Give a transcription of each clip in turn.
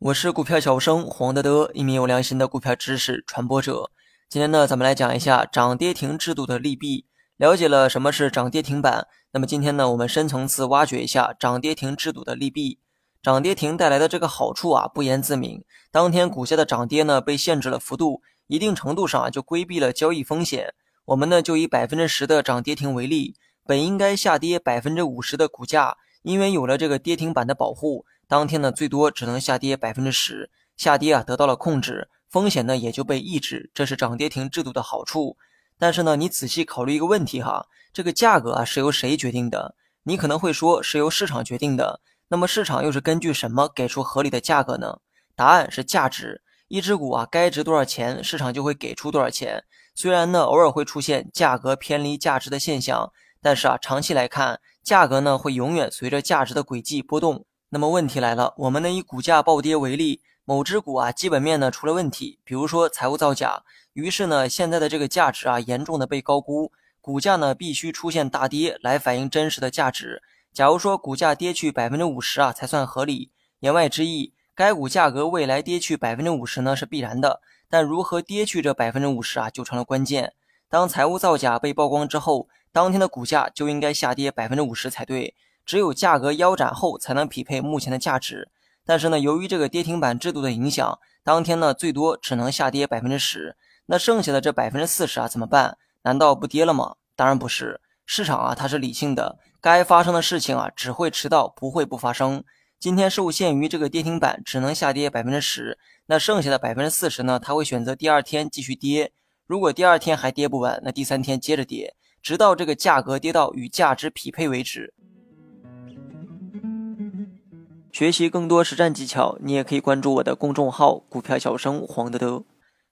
我是股票小生黄德德，一名有良心的股票知识传播者。今天呢，咱们来讲一下涨跌停制度的利弊。了解了什么是涨跌停板，那么今天呢，我们深层次挖掘一下涨跌停制度的利弊。涨跌停带来的这个好处啊，不言自明。当天股价的涨跌呢，被限制了幅度，一定程度上啊，就规避了交易风险。我们呢，就以百分之十的涨跌停为例，本应该下跌百分之五十的股价，因为有了这个跌停板的保护。当天呢，最多只能下跌百分之十，下跌啊得到了控制，风险呢也就被抑制，这是涨跌停制度的好处。但是呢，你仔细考虑一个问题哈，这个价格啊是由谁决定的？你可能会说是由市场决定的，那么市场又是根据什么给出合理的价格呢？答案是价值，一只股啊该值多少钱，市场就会给出多少钱。虽然呢偶尔会出现价格偏离价值的现象，但是啊长期来看，价格呢会永远随着价值的轨迹波动。那么问题来了，我们呢以股价暴跌为例，某只股啊基本面呢出了问题，比如说财务造假，于是呢现在的这个价值啊严重的被高估，股价呢必须出现大跌来反映真实的价值。假如说股价跌去百分之五十啊才算合理，言外之意，该股价格未来跌去百分之五十呢是必然的，但如何跌去这百分之五十啊就成了关键。当财务造假被曝光之后，当天的股价就应该下跌百分之五十才对。只有价格腰斩后才能匹配目前的价值，但是呢，由于这个跌停板制度的影响，当天呢最多只能下跌百分之十。那剩下的这百分之四十啊怎么办？难道不跌了吗？当然不是，市场啊它是理性的，该发生的事情啊只会迟到，不会不发生。今天受限于这个跌停板只能下跌百分之十，那剩下的百分之四十呢，它会选择第二天继续跌。如果第二天还跌不完，那第三天接着跌，直到这个价格跌到与价值匹配为止。学习更多实战技巧，你也可以关注我的公众号“股票小生黄德德”。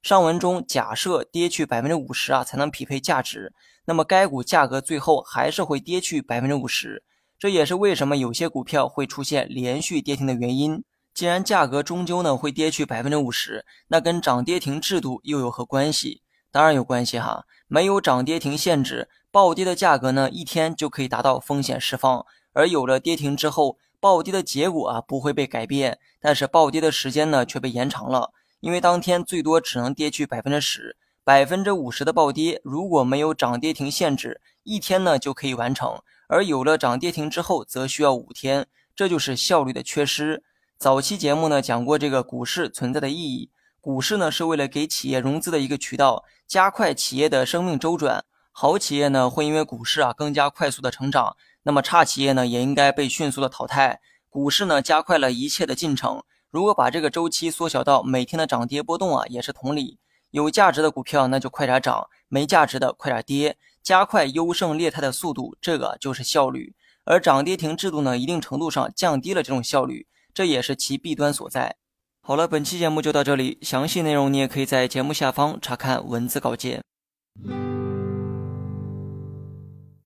上文中假设跌去百分之五十啊才能匹配价值，那么该股价格最后还是会跌去百分之五十。这也是为什么有些股票会出现连续跌停的原因。既然价格终究呢会跌去百分之五十，那跟涨跌停制度又有何关系？当然有关系哈！没有涨跌停限制，暴跌的价格呢一天就可以达到风险释放，而有了跌停之后。暴跌的结果啊不会被改变，但是暴跌的时间呢却被延长了，因为当天最多只能跌去百分之十，百分之五十的暴跌如果没有涨跌停限制，一天呢就可以完成，而有了涨跌停之后则需要五天，这就是效率的缺失。早期节目呢讲过这个股市存在的意义，股市呢是为了给企业融资的一个渠道，加快企业的生命周转，好企业呢会因为股市啊更加快速的成长。那么差企业呢，也应该被迅速的淘汰。股市呢，加快了一切的进程。如果把这个周期缩小到每天的涨跌波动啊，也是同理。有价值的股票那就快点涨，没价值的快点跌，加快优胜劣汰的速度，这个就是效率。而涨跌停制度呢，一定程度上降低了这种效率，这也是其弊端所在。好了，本期节目就到这里，详细内容你也可以在节目下方查看文字稿件。